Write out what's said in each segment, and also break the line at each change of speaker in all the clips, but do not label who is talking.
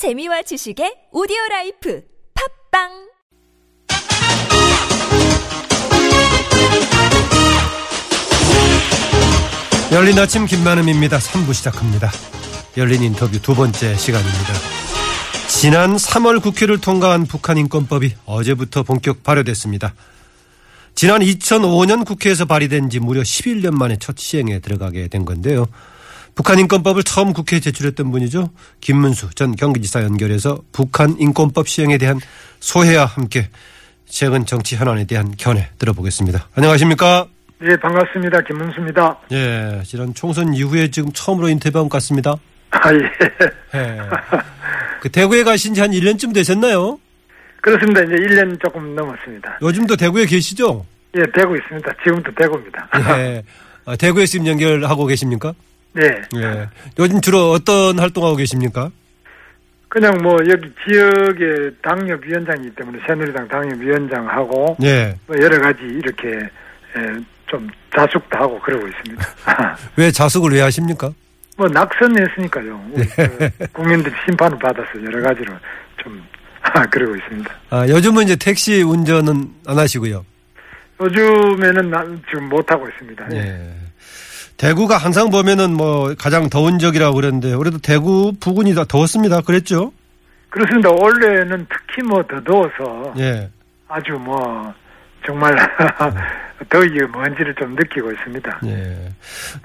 재미와 지식의 오디오 라이프 팟빵
열린 아침 김만음입니다. 3부 시작합니다. 열린 인터뷰 두 번째 시간입니다. 지난 3월 국회를 통과한 북한 인권법이 어제부터 본격 발효됐습니다. 지난 2005년 국회에서 발의된 지 무려 11년 만에 첫 시행에 들어가게 된 건데요. 북한 인권법을 처음 국회에 제출했던 분이죠. 김문수 전 경기지사 연결해서 북한 인권법 시행에 대한 소회와 함께 최근 정치 현안에 대한 견해 들어보겠습니다. 안녕하십니까?
네, 반갑습니다. 김문수입니다.
예, 지난 총선 이후에 지금 처음으로 인터뷰한 것 같습니다.
아, 예.
예. 그 대구에 가신 지 한 1년쯤 되셨나요?
그렇습니다. 이제 1년 조금 넘었습니다.
요즘도 대구에 계시죠?
예, 되고 있습니다. 지금도 되고입니다.
예. 아, 대구에 지금 연결하고 계십니까?
네.
예. 요즘 주로 어떤 활동하고 계십니까?
그냥 뭐 여기 지역의 당협위원장이기 때문에 새누리당 당협위원장하고
예.
뭐 여러 가지 이렇게 예, 좀 자숙도 하고 그러고 있습니다.
왜 자숙을 왜 하십니까?
뭐 낙선했으니까요. 우리 그 국민들 심판을 받아서 여러 가지로 좀 그러고 있습니다.
아, 요즘은 이제 택시 운전은 안 하시고요.
요즘에는 나- 지금 못 하고 있습니다. 예.
예. 대구가 항상 보면은 뭐 가장 더운 지역이라고 그러는데 올해도 대구 부근이 더 더웠습니다. 그랬죠?
그렇습니다. 원래는 특히 뭐 더 더워서
예.
아주 뭐 정말 더위의 먼지를 좀 느끼고 있습니다.
예.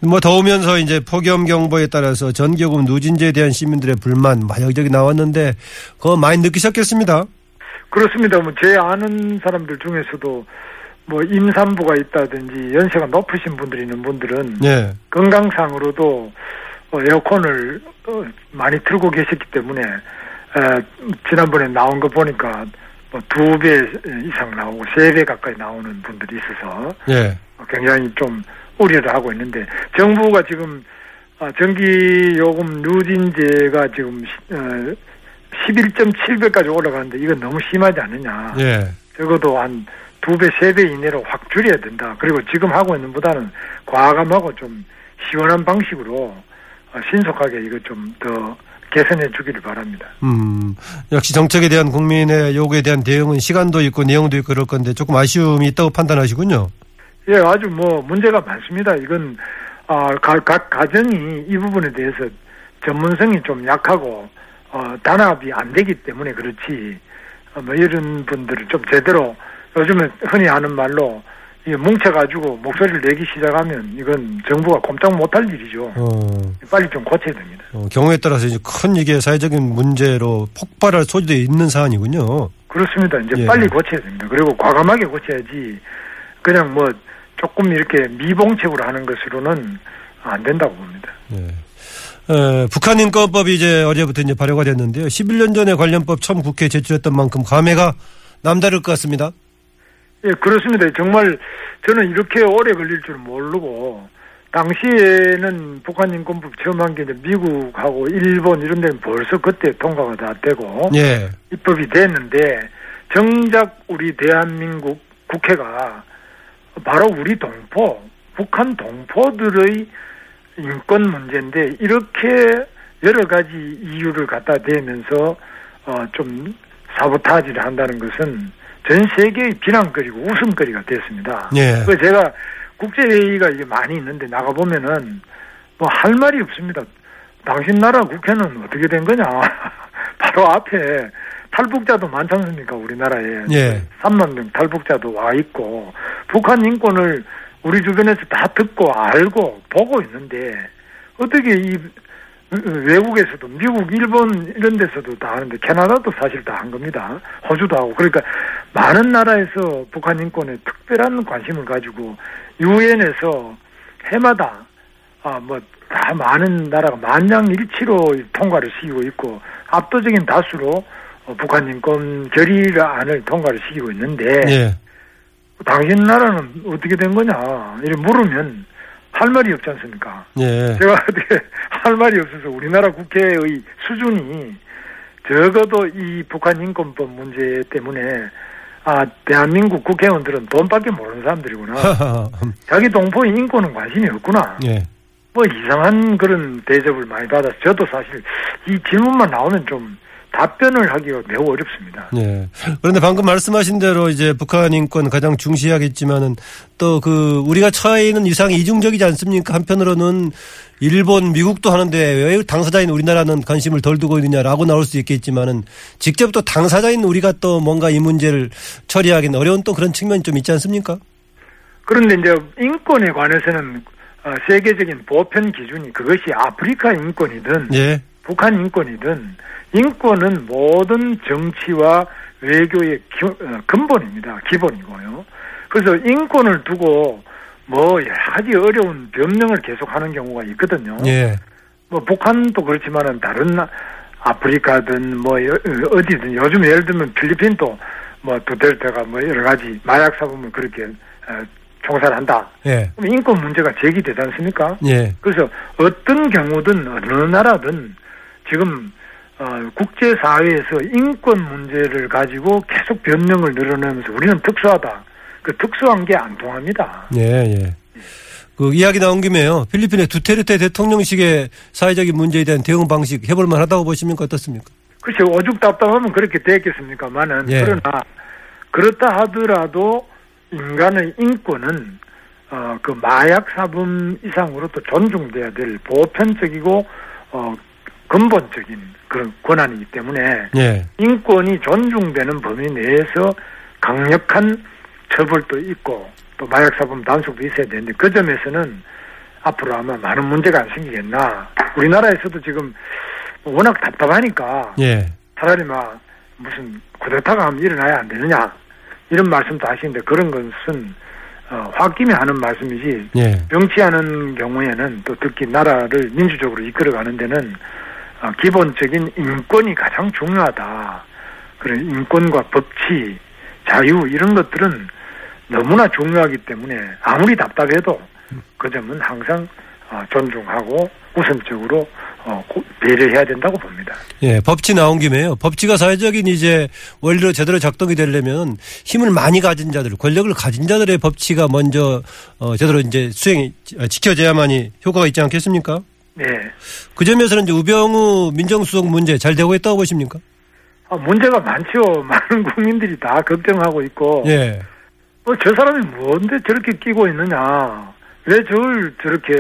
뭐 더우면서 이제 폭염 경보에 따라서 전기요금 누진제에 대한 시민들의 불만 막 여기저기 나왔는데 그거 많이 느끼셨겠습니다.
그렇습니다. 뭐 제 아는 사람들 중에서도 뭐 임산부가 있다든지 연세가 높으신 분들이 있는 분들은
예.
건강상으로도 어, 에어컨을 어, 많이 틀고 계셨기 때문에 에, 지난번에 나온 거 보니까 뭐두배 이상 나오고 세 배 가까이 나오는 분들이 있어서
예.
굉장히 좀 우려를 하고 있는데 정부가 지금 아, 전기 요금 누진제가 지금 시- 어, 11.7배까지 올라가는데 이건 너무 심하지 않느냐.
예.
적어도 한 두 배, 세 배 이내로 확 줄여야 된다. 그리고 지금 하고 있는 보다는 과감하고 좀 시원한 방식으로 어, 신속하게 이거 좀 더 개선해 주기를 바랍니다.
음. 역시 정책에 대한 국민의 요구에 대한 대응은 시간도 있고 내용도 있고 그럴 건데 조금 아쉬움이 있다고 판단하시군요.
예, 아주 뭐 문제가 많습니다. 이건 아, 각, 각 가정이 이 부분에 대해서 전문성이 좀 약하고 어, 단합이 안 되기 때문에 그렇지. 어, 뭐 이런 분들을 좀 제대로 요즘에 흔히 하는 말로 이 뭉쳐가지고 목소리를 내기 시작하면 이건 정부가 꼼짝 못할 일이죠.
어.
빨리 좀 고쳐야 됩니다.
어, 경우에 따라서 이제 큰 이게 사회적인 문제로 폭발할 소지도 있는 사안이군요.
그렇습니다. 이제
예.
빨리 고쳐야 됩니다. 그리고 과감하게 고쳐야지 그냥 뭐 조금 이렇게 미봉책으로 하는 것으로는 안 된다고 봅니다.
예. 에, 북한 인권법이 이제 어제부터 이제 발효가 됐는데요. 11년 전에 관련법 처음 국회에 제출했던 만큼 감회가 남다를 것 같습니다.
예, 그렇습니다. 정말 저는 이렇게 오래 걸릴 줄 모르고 당시에는 북한 인권법 처음 한 게 이제 미국하고 일본 이런 데는 벌써 그때 통과가 다 되고
예.
입법이 됐는데 정작 우리 대한민국 국회가 바로 우리 동포, 북한 동포들의 인권 문제인데 이렇게 여러 가지 이유를 갖다 대면서 어, 좀 사보타지를 한다는 것은 전 세계의 비난거리고 웃음거리가 됐습니다.
예.
그 제가 국제회의가 이게 많이 있는데 나가 보면은 뭐 할 말이 없습니다. 당신 나라 국회는 어떻게 된 거냐? 바로 앞에 탈북자도 많지 않습니까? 우리나라에
예.
3만 명 탈북자도 와 있고 북한 인권을 우리 주변에서 다 듣고 알고 보고 있는데 어떻게 이 외국에서도 미국, 일본 이런 데서도 다 하는데 캐나다도 사실 다 한 겁니다. 호주도 하고 그러니까 많은 나라에서 북한 인권에 특별한 관심을 가지고 유엔에서 해마다 아 뭐 다 많은 나라가 만장일치로 통과를 시키고 있고 압도적인 다수로 어, 북한 인권 결의안을 통과를 시키고 있는데
예.
당신 나라는 어떻게 된 거냐 이렇게 물으면 할 말이 없지 않습니까?
예.
제가 어떻게 할 말이 없어서 우리나라 국회의 수준이 적어도 이 북한 인권법 문제 때문에 아 대한민국 국회의원들은 돈밖에 모르는 사람들이구나. 자기 동포의 인권은 관심이 없구나.
예.
뭐 이상한 그런 대접을 많이 받아서 저도 사실 이 질문만 나오면 좀 답변을 하기가 매우 어렵습니다.
예. 그런데 방금 말씀하신 대로 이제 북한 인권 가장 중시하겠지만은 또 그 우리가 처해 있는 이상이 이중적이지 않습니까? 한편으로는 일본, 미국도 하는데 왜 당사자인 우리나라는 관심을 덜 두고 있느냐라고 나올 수 있겠지만은 직접 또 당사자인 우리가 또 뭔가 이 문제를 처리하기는 어려운 또 그런 측면이 좀 있지 않습니까?
그런데 이제 인권에 관해서는 어, 세계적인 보편 기준이 그것이 아프리카 인권이든
예.
북한 인권이든 인권은 모든 정치와 외교의 기, 어, 근본입니다. 기본이고요. 그래서 인권을 두고 뭐 여러 가지 어려운 변명을 계속하는 경우가 있거든요.
예.
뭐 북한도 그렇지만은 다른 아프리카든 뭐 여- 어디든 요즘 예를 들면 필리핀도 뭐 두델타가 뭐 여러 가지 마약 사범을 그렇게 어, 총살을 한다.
예.
그럼 인권 문제가 제기되지 않습니까?
예.
그래서 어떤 경우든 어느 나라든 지금 어, 국제사회에서 인권 문제를 가지고 계속 변명을 늘어내면서 우리는 특수하다. 그 특수한 게 안 통합니다.
예, 예. 그 이야기 나온 김에요. 필리핀의 두테르테 대통령식의 사회적인 문제에 대한 대응 방식 해볼 만하다고 보십니까? 어떻습니까?
글쎄 오죽 답답하면 그렇게 됐겠습니까만은
예.
그러나 그렇다 하더라도 인간의 인권은 어, 그 마약 사범 이상으로 또 존중돼야 될 보편적이고 어, 근본적인 그런 권한이기 때문에
예.
인권이 존중되는 범위 내에서 강력한 처벌도 있고 또 마약 사범 단속도 있어야 되는데 그 점에서는 앞으로 아마 많은 문제가 안 생기겠나. 우리나라에서도 지금 워낙 답답하니까
예.
차라리 막 무슨 쿠데타가 하면 일어나야 안 되느냐 이런 말씀도 하시는데 그런 것은 어, 홧김에 하는 말씀이지
예.
정치하는 경우에는 또 특히 나라를 민주적으로 이끌어가는 데는 어, 기본적인 인권이 가장 중요하다. 그런 인권과 법치, 자유 이런 것들은 너무나 중요하기 때문에 아무리 답답해도 그 점은 항상 어, 존중하고 우선적으로 어, 고- 배려해야 된다고 봅니다.
예, 법치 나온 김에요. 법치가 사회적인 이제 원리로 제대로 작동이 되려면 힘을 많이 가진 자들, 권력을 가진 자들의 법치가 먼저 어, 제대로 이제 수행이 어, 지켜져야만이 효과가 있지 않겠습니까?
네.
그 점에서는 이제 우병우 민정수석 문제 잘 되고 있다고 보십니까?
아, 문제가 많죠. 많은 국민들이 다 걱정하고 있고
예.
뭐저 사람이 뭔데 저렇게 끼고 있느냐? 왜 저를 저렇게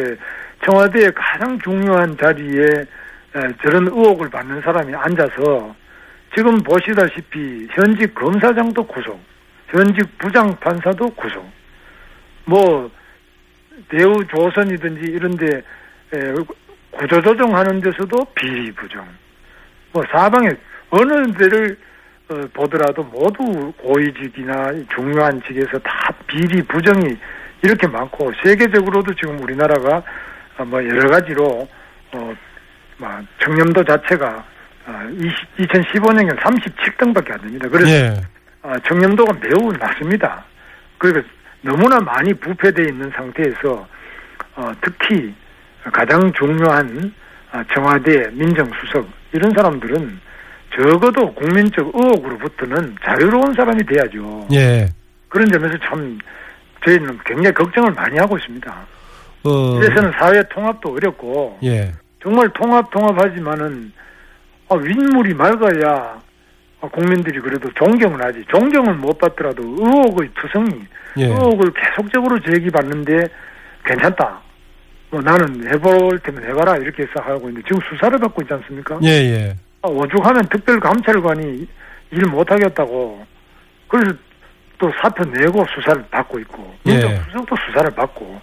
청와대의 가장 중요한 자리에 에, 저런 의혹을 받는 사람이 앉아서 지금 보시다시피 현직 검사장도 구속, 현직 부장 판사도 구속, 뭐 대우 조선이든지 이런데 에, 구조조정하는 데서도 비리 부정, 뭐 사방에 어느 데를 어, 보더라도 모두 고위직이나 중요한 직에서 다 비리 부정이 이렇게 많고 세계적으로도 지금 우리나라가 어, 뭐 여러 가지로 어, 막 청렴도 자체가 어, 2015년에 37등밖에 안 됩니다. 그래서
예.
어, 청렴도가 매우 낮습니다. 그리고 너무나 많이 부패되어 있는 상태에서 어, 특히 가장 중요한 어, 청와대 민정수석 이런 사람들은 적어도 국민적 의혹으로부터는 자유로운 사람이 돼야죠.
예.
그런 점에서 참 저희는 굉장히 걱정을 많이 하고 있습니다.
어.
이래서는 사회 통합도 어렵고
예.
정말 통합 통합하지만은 아, 윗물이 맑아야 아, 국민들이 그래도 존경을 하지. 존경을 못 받더라도 의혹의 투성이,
예.
의혹을 계속적으로 제기받는데 괜찮다. 뭐 나는 해볼 테면 해봐라 이렇게 해서 하고 있는데 지금 수사를 받고 있지 않습니까?
예, 예.
아, 오죽하면 특별감찰관이 일 못하겠다고 그래서 또 사표 내고 수사를 받고 있고
예.
민정수석도 수사를 받고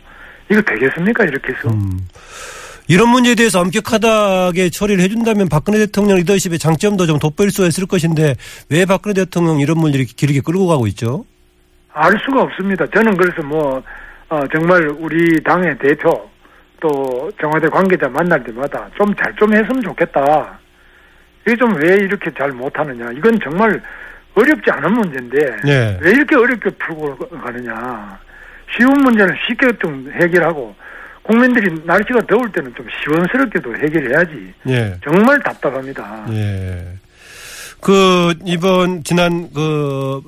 이거 되겠습니까 이렇게 해서
음. 이런 문제에 대해서 엄격하게 처리를 해준다면 박근혜 대통령 리더십의 장점도 좀 돋보일 수 있을 것인데 왜 박근혜 대통령 이런 문제를 이렇게 길게 끌고 가고 있죠?
알 수가 없습니다. 저는 그래서 뭐 어, 정말 우리 당의 대표 또 청와대 관계자 만날 때마다 좀잘좀 했으면 좋겠다. 이게 좀 왜 이렇게 잘 못하느냐. 이건 정말 어렵지 않은 문제인데
예.
왜 이렇게 어렵게 풀고 가느냐. 쉬운 문제는 쉽게 좀 해결하고 국민들이 날씨가 더울 때는 좀 시원스럽게도 해결해야지.
예.
정말 답답합니다.
예. 그 이번 지난 그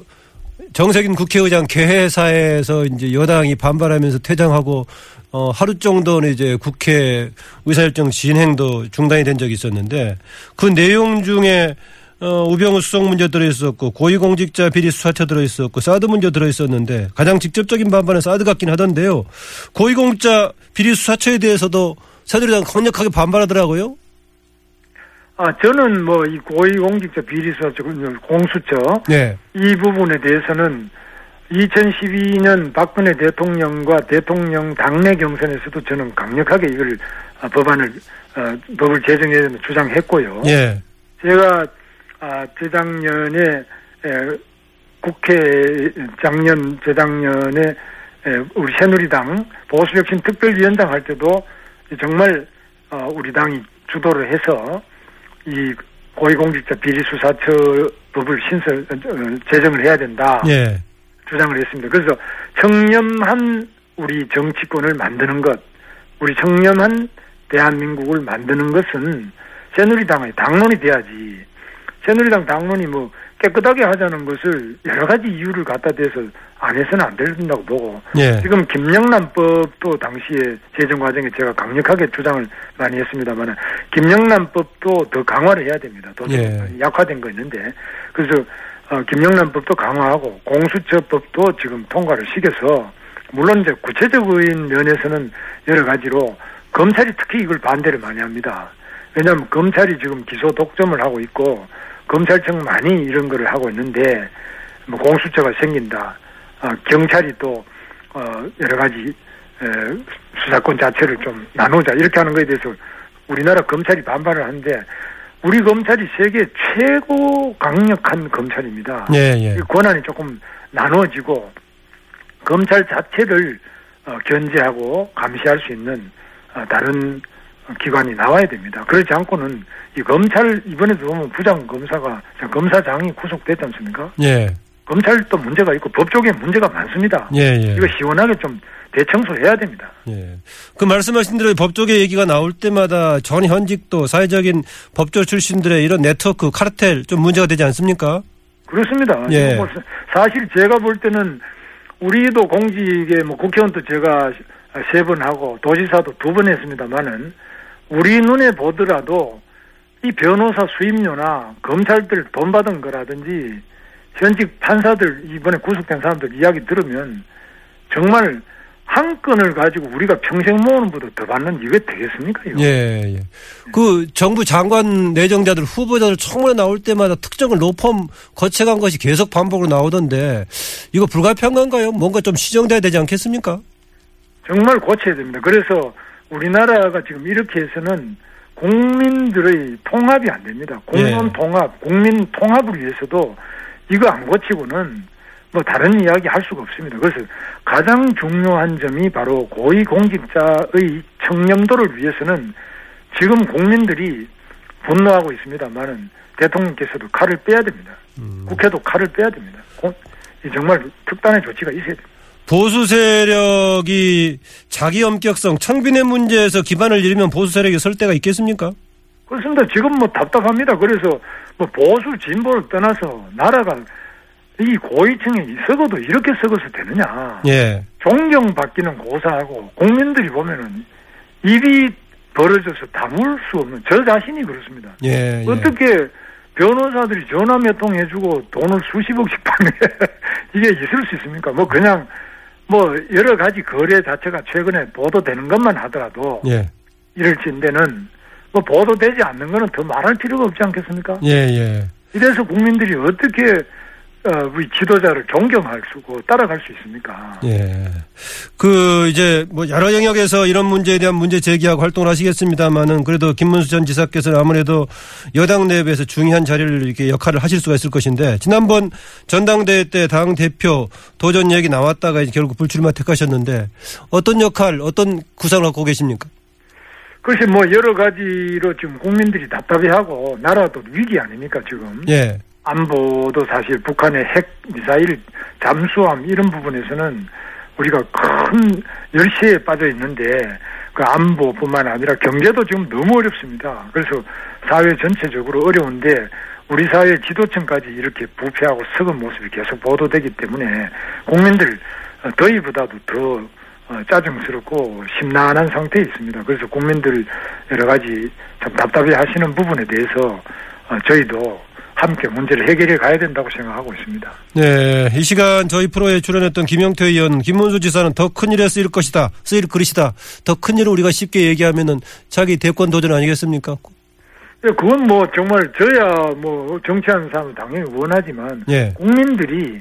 정세균 국회의장 개회사에서 이제 여당이 반발하면서 퇴장하고 어 하루 정도는 이제 국회 의사일정 진행도 중단이 된 적이 있었는데 그 내용 중에 어, 우병우 수석 문제 들어있었고 고위공직자 비리 수사처 들어있었고 사드 문제 들어있었는데 가장 직접적인 반발은 사드 같긴 하던데요. 고위공직자 비리 수사처에 대해서도 새누리당 강력하게 반발하더라고요.
아, 저는 뭐 이 고위공직자 비리 수사처 공수처
네.
이 부분에 대해서는 2012년 박근혜 대통령과 대통령 당내 경선에서도 저는 강력하게 이걸 아, 법안을 어, 법을 제정해야 주장했고요.
예.
제가 아, 재작년에 에, 국회 작년 재작년에 에, 우리 새누리당 보수혁신 특별위원장 할 때도 정말 어, 우리 당이 주도를 해서 이 고위공직자 비리수사처 법을 신설 어, 제정을 해야 된다
예.
주장을 했습니다. 그래서 청렴한 우리 정치권을 만드는 것, 우리 청렴한 대한민국을 만드는 것은 새누리당의 당론이 돼야지. 새누리당 당론이 뭐 깨끗하게 하자는 것을 여러 가지 이유를 갖다 대서 안 해서는 안 된다고 보고
예.
지금 김영란법도 당시에 제정 과정에 제가 강력하게 주장을 많이 했습니다만 김영란법도 더 강화를 해야 됩니다. 더
예.
약화된 거 있는데 그래서 어, 김영란법도 강화하고 공수처법도 지금 통과를 시켜서 물론 이제 구체적인 면에서는 여러 가지로 검찰이 특히 이걸 반대를 많이 합니다. 왜냐하면 검찰이 지금 기소 독점을 하고 있고 검찰청 많이 이런 거를 하고 있는데 뭐 공수처가 생긴다. 어, 경찰이 또 어, 여러 가지 에, 수사권 자체를 좀 나누자 이렇게 하는 거에 대해서 우리나라 검찰이 반발을 하는데 우리 검찰이 세계 최고 강력한 검찰입니다.
예, 예.
이 권한이 조금 나눠지고 검찰 자체를 어, 견제하고 감시할 수 있는 어, 다른 기관이 나와야 됩니다. 그렇지 않고는 이 검찰 이번에도 보면 부장 검사가 검사장이 구속됐지 않습니까?
예.
검찰도 문제가 있고 법조계 문제가 많습니다.
예, 예.
이거 시원하게 좀 대청소해야 됩니다.
예. 그 말씀하신 대로 법조계 얘기가 나올 때마다 전 현직도 사회적인 법조 출신들의 이런 네트워크 카르텔 좀 문제가 되지 않습니까?
그렇습니다.
예.
뭐 사실 제가 볼 때는 우리도 공직에 뭐 국회의원도 제가 세 번 하고 도지사도 두 번 했습니다만은 우리 눈에 보더라도 이 변호사 수임료나 검찰들 돈 받은 거라든지 현직 판사들 이번에 구속된 사람들 이야기 들으면 정말 한 건을 가지고 우리가 평생 모으는 것보다 더 받는 이게 되겠습니까? 이거?
예, 예. 그 정부 장관 내정자들 후보자들 청문회 나올 때마다 특정을 로펌 거쳐간 것이 계속 반복으로 나오던데 이거 불가피한 건가요? 뭔가 좀 시정돼야 되지 않겠습니까?
정말 고쳐야 됩니다. 그래서 우리나라가 지금 이렇게 해서는 국민들의 통합이 안 됩니다. 공론
예.
통합, 국민 통합을 위해서도 이거 안 고치고는 뭐 다른 이야기 할 수가 없습니다. 그래서 가장 중요한 점이 바로 고위공직자의 청렴도를 위해서는 지금 국민들이 분노하고 있습니다만은 대통령께서도 칼을 빼야 됩니다.
음.
국회도 칼을 빼야 됩니다. 정말 특단의 조치가 있어야 됩니다.
보수 세력이 자기 엄격성, 청빈의 문제에서 기반을 잃으면 보수 세력이 설 때가 있겠습니까?
그렇습니다. 지금 뭐 답답합니다. 그래서 뭐 보수 진보를 떠나서 나라가 이 고위층에 썩어도 이렇게 썩어서 되느냐.
예.
존경받기는 고사하고 국민들이 보면은 입이 벌어져서 다물 수 없는 저 자신이 그렇습니다.
예. 예.
어떻게 변호사들이 전화 몇 통 해주고 돈을 수십억씩 받는 이게 있을 수 있습니까? 뭐 그냥 뭐 여러 가지 거래 자체가 최근에 보도되는 것만 하더라도
예.
이럴진데는 뭐 보도되지 않는 거는 더 말할 필요가 없지 않겠습니까?
예, 예.
이래서 국민들이 어떻게 어, 우리 지도자를 존경할 수고 따라갈 수 있습니까?
예. 그, 이제, 뭐, 여러 영역에서 이런 문제에 대한 문제 제기하고 활동을 하시겠습니다만은 그래도 김문수 전 지사께서는 아무래도 여당 내부에서 중요한 자리를 이렇게 역할을 하실 수가 있을 것인데 지난번 전당대회 때 당 대표 도전 얘기 나왔다가 이제 결국 불출마 택하셨는데 어떤 역할, 어떤 구상을 갖고 계십니까?
그것이 뭐 여러 가지로 지금 국민들이 답답해하고 나라도 위기 아닙니까 지금?
예.
안보도 사실 북한의 핵 미사일 잠수함 이런 부분에서는 우리가 큰 열세에 빠져 있는데 그 안보뿐만 아니라 경제도 지금 너무 어렵습니다. 그래서 사회 전체적으로 어려운데 우리 사회 지도층까지 이렇게 부패하고 썩은 모습이 계속 보도되기 때문에 국민들 어, 더위보다도 더 어, 짜증스럽고 심란한 상태에 있습니다. 그래서 국민들 여러 가지 참 답답해 하시는 부분에 대해서 어, 저희도 함께 문제를 해결해 가야 된다고 생각하고 있습니다.
네, 이 시간 저희 프로에 출연했던 김영태 의원, 김문수 지사는 더 큰 일에 쓰일 것이다, 쓰일 그릇이다. 더 큰 일을 우리가 쉽게 얘기하면은 자기 대권 도전 아니겠습니까?
예, 그건 뭐 정말 저야 뭐 정치하는 사람은 당연히 원하지만
예.
국민들이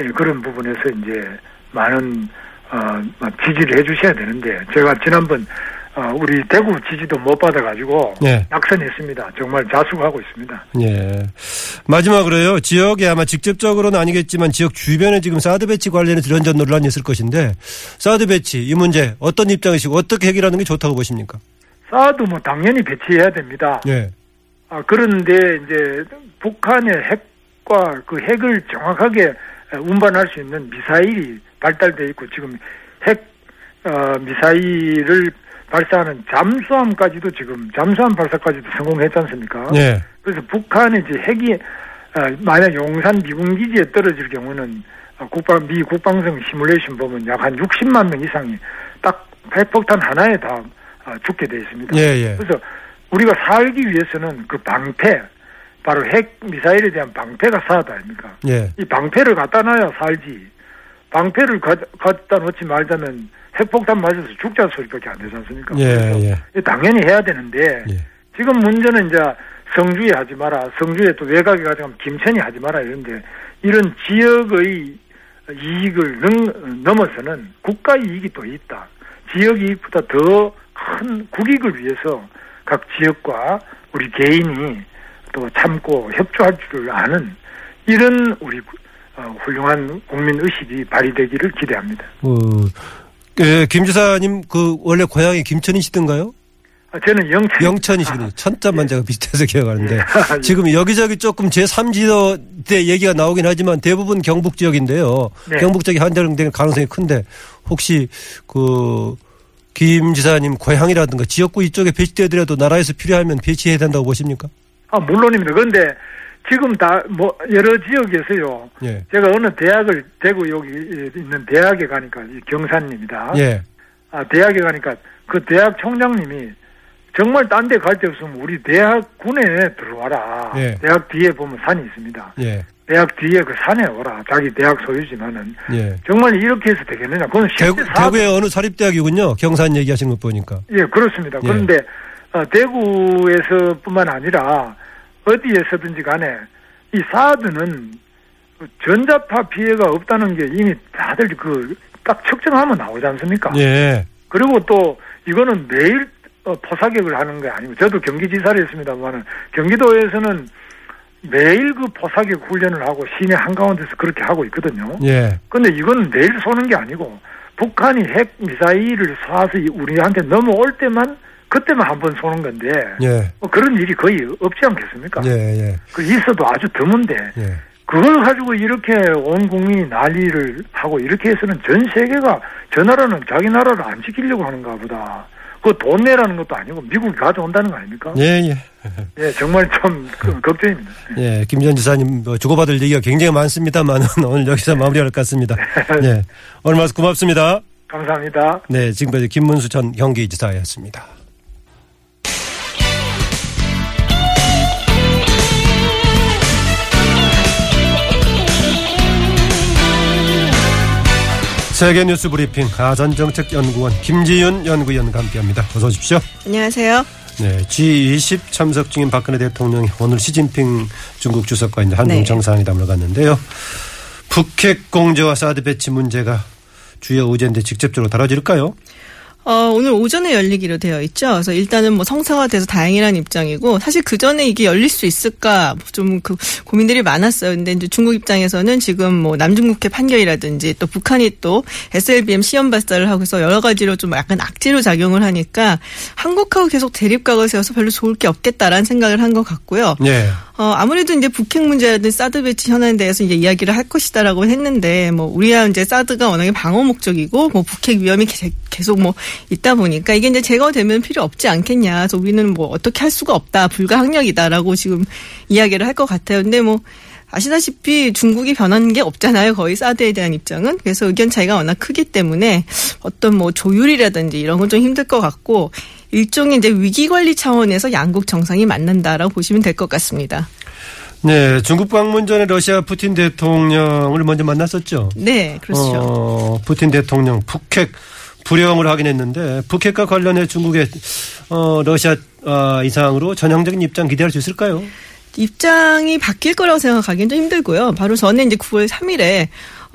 예, 그런 부분에서 이제 많은 어, 지지를 해주셔야 되는데 제가 지난번 어, 우리 대구 지지도 못 받아가지고
예.
낙선했습니다. 정말 자숙하고 있습니다.
예. 마지막으로요. 지역에 아마 직접적으로는 아니겠지만 지역 주변에 지금 사드 배치 관련해서 이런저런 논란이 있을 것인데 사드 배치 이 문제 어떤 입장이시고 어떻게 해결하는 게 좋다고 보십니까?
사드 뭐 당연히 배치해야 됩니다.
예.
아, 그런데 이제 북한의 핵과 그 핵을 정확하게 운반할 수 있는 미사일이 발달돼 있고 지금 핵 어, 미사일을 발사하는 잠수함까지도 지금 잠수함 발사까지도 성공했지 않습니까?
예.
그래서 북한의 이제 핵이 어, 만약 용산 미군 기지에 떨어질 경우는 어, 국방 미 국방성 시뮬레이션 보면 약 한 60만 명 이상이 딱 핵폭탄 하나에 다 어, 죽게 돼 있습니다.
예, 예.
그래서 우리가 살기 위해서는 그 방패, 바로 핵 미사일에 대한 방패가 사다 아닙니까?
예.
이 방패를 갖다 놔야 살지. 방패를 가, 갖다 놓지 말자면 핵폭탄 맞아서 죽자 소리밖에 안 되지 않습니까?
예, 예.
당연히 해야 되는데
예.
지금 문제는 이제 성주에 하지 마라. 성주에 또 외곽에 가자면 김천이 하지 마라 이런데 이런 지역의 이익을 넘, 넘어서는 국가 이익이 또 있다. 지역 이익보다 더 큰 국익을 위해서 각 지역과 우리 개인이 또 참고 협조할 줄을 아는 이런 우리 어, 훌륭한 국민 의식이 발휘되기를 기대합니다.
그, 예, 김 지사님 그 원래 고향이 김천이시던가요?
아, 저는 영천
영천이시군요. 천자만 제가 비슷해서 기억하는데
예.
지금 여기저기 조금 제 3지대 얘기가 나오긴 하지만 대부분 경북 지역인데요.
네.
경북 지역이 한정될 가능성이 큰데 혹시 그 김 지사님 고향이라든가 지역구 이쪽에 배치되더라도 나라에서 필요하면 배치해야 된다고 보십니까?
아 물론입니다. 그런데 지금 다 뭐 여러 지역에서요.
예.
제가 어느 대학을 대구 여기 있는 대학에 가니까 이 경산입니다.
예.
아 대학에 가니까 그 대학 총장님이 정말 딴 데 갈 데 없으면 우리 대학 군에 들어와라.
예.
대학 뒤에 보면 산이 있습니다.
예.
대학 뒤에 그 산에 오라. 자기 대학 소유지만은
예.
정말 이렇게 해서 되겠느냐? 그건
대구, 대구의 어느 사립대학이군요. 경산 얘기하신 것 보니까.
예, 그렇습니다.
예.
그런데 어, 대구에서뿐만 아니라 어디에서든지 간에 이 사드는 그 전자파 피해가 없다는 게 이미 다들 그 딱 측정하면 나오지 않습니까?
예.
그리고 또 이거는 매일 어, 포사격을 하는 게 아니고 저도 경기지사를 했습니다만은 경기도에서는 매일 그 포사격 훈련을 하고 시내 한가운데서 그렇게 하고 있거든요.
예.
근데 이건 매일 쏘는 게 아니고 북한이 핵 미사일을 쏴서 우리한테 넘어올 때만 그때만 한 번 쏘는 건데
예.
뭐 그런 일이 거의 없지 않겠습니까?
예. 예.
그 있어도 아주 드문데
예.
그걸 가지고 이렇게 온 국민이 난리를 하고 이렇게 해서는 전 세계가 저 나라는 자기 나라를 안 지키려고 하는가 보다. 그돈 내라는 것도 아니고 미국이 가져온다는 거 아닙니까?
예. 예.
예, 정말 좀 그, 걱정입니다.
예, 김전 지사님 뭐 주고받을 얘기가 굉장히 많습니다만 오늘 여기서 마무리할 것 같습니다. 예, 오늘 말씀 고맙습니다.
감사합니다.
네, 지금까지 김문수 전 경기지사였습니다. 세계 뉴스 브리핑 가전정책연구원 김지윤 연구위원과 함께합니다. 어서 오십시오.
안녕하세요.
네, G20 참석 중인 박근혜 대통령이 오늘 시진핑 중국 주석과 이제 한중
네.
정상회담을 갔는데요. 북핵 공제와 사드 배치 문제가 주요 의제인데 직접적으로 다뤄질까요?
어, 오늘 오전에 열리기로 되어 있죠. 그래서 일단은 뭐 성사화돼서 다행이라는 입장이고 사실 그 전에 이게 열릴 수 있을까 좀 그 고민들이 많았어요. 근데 이제 중국 입장에서는 지금 뭐 남중국해 판결이라든지 또 북한이 또 SLBM 시험 발사를 하고 해서 여러 가지로 좀 약간 악재로 작용을 하니까 한국하고 계속 대립각을 세워서 별로 좋을 게 없겠다라는 생각을 한 것 같고요.
네.
어, 아무래도 이제 북핵 문제라든지 사드 배치 현안에 대해서 이제 이야기를 할 것이다라고 했는데, 뭐, 우리야 이제 사드가 워낙에 방어 목적이고, 뭐, 북핵 위험이 게- 계속 뭐, 있다 보니까 이게 이제 제거되면 필요 없지 않겠냐. 그래서 우리는 뭐, 어떻게 할 수가 없다. 불가항력이다라고 지금 이야기를 할 것 같아요. 근데 뭐, 아시다시피 중국이 변한 게 없잖아요. 거의 사드에 대한 입장은. 그래서 의견 차이가 워낙 크기 때문에 어떤 뭐 조율이라든지 이런 건 좀 힘들 것 같고 일종의 이제 위기 관리 차원에서 양국 정상이 만난다라고 보시면 될 것 같습니다.
네, 중국 방문 전에 러시아 푸틴 대통령을 먼저 만났었죠.
네, 그렇죠.
어, 푸틴 대통령 북핵 불영을 하긴 했는데 북핵과 관련해 중국의 어, 러시아 어, 이상으로 전향적인 입장 기대할 수 있을까요?
입장이 바뀔 거라고 생각하기는 좀 힘들고요. 바로 전에 이제 9월 3일에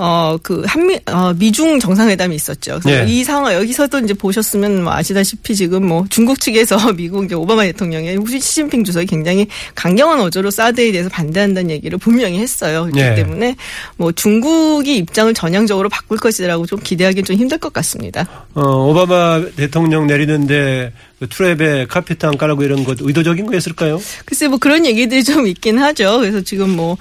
어, 그, 한미, 어, 미중 정상회담이 있었죠. 그래서
네.
이 상황, 여기서도 이제 보셨으면 뭐 아시다시피 지금 뭐 중국 측에서 미국 이제 오바마 대통령의 혹시 시진핑 주석이 굉장히 강경한 어조로 사드에 대해서 반대한다는 얘기를 분명히 했어요. 그렇기
네.
때문에 뭐 중국이 입장을 전향적으로 바꿀 것이라고 좀 기대하기는 좀 힘들 것 같습니다.
어, 오바마 대통령 내리는데 그 트랩에 카피탕 깔고 이런 것 의도적인 거였을까요?
글쎄 뭐 그런 얘기들이 좀 있긴 하죠. 그래서 지금 뭐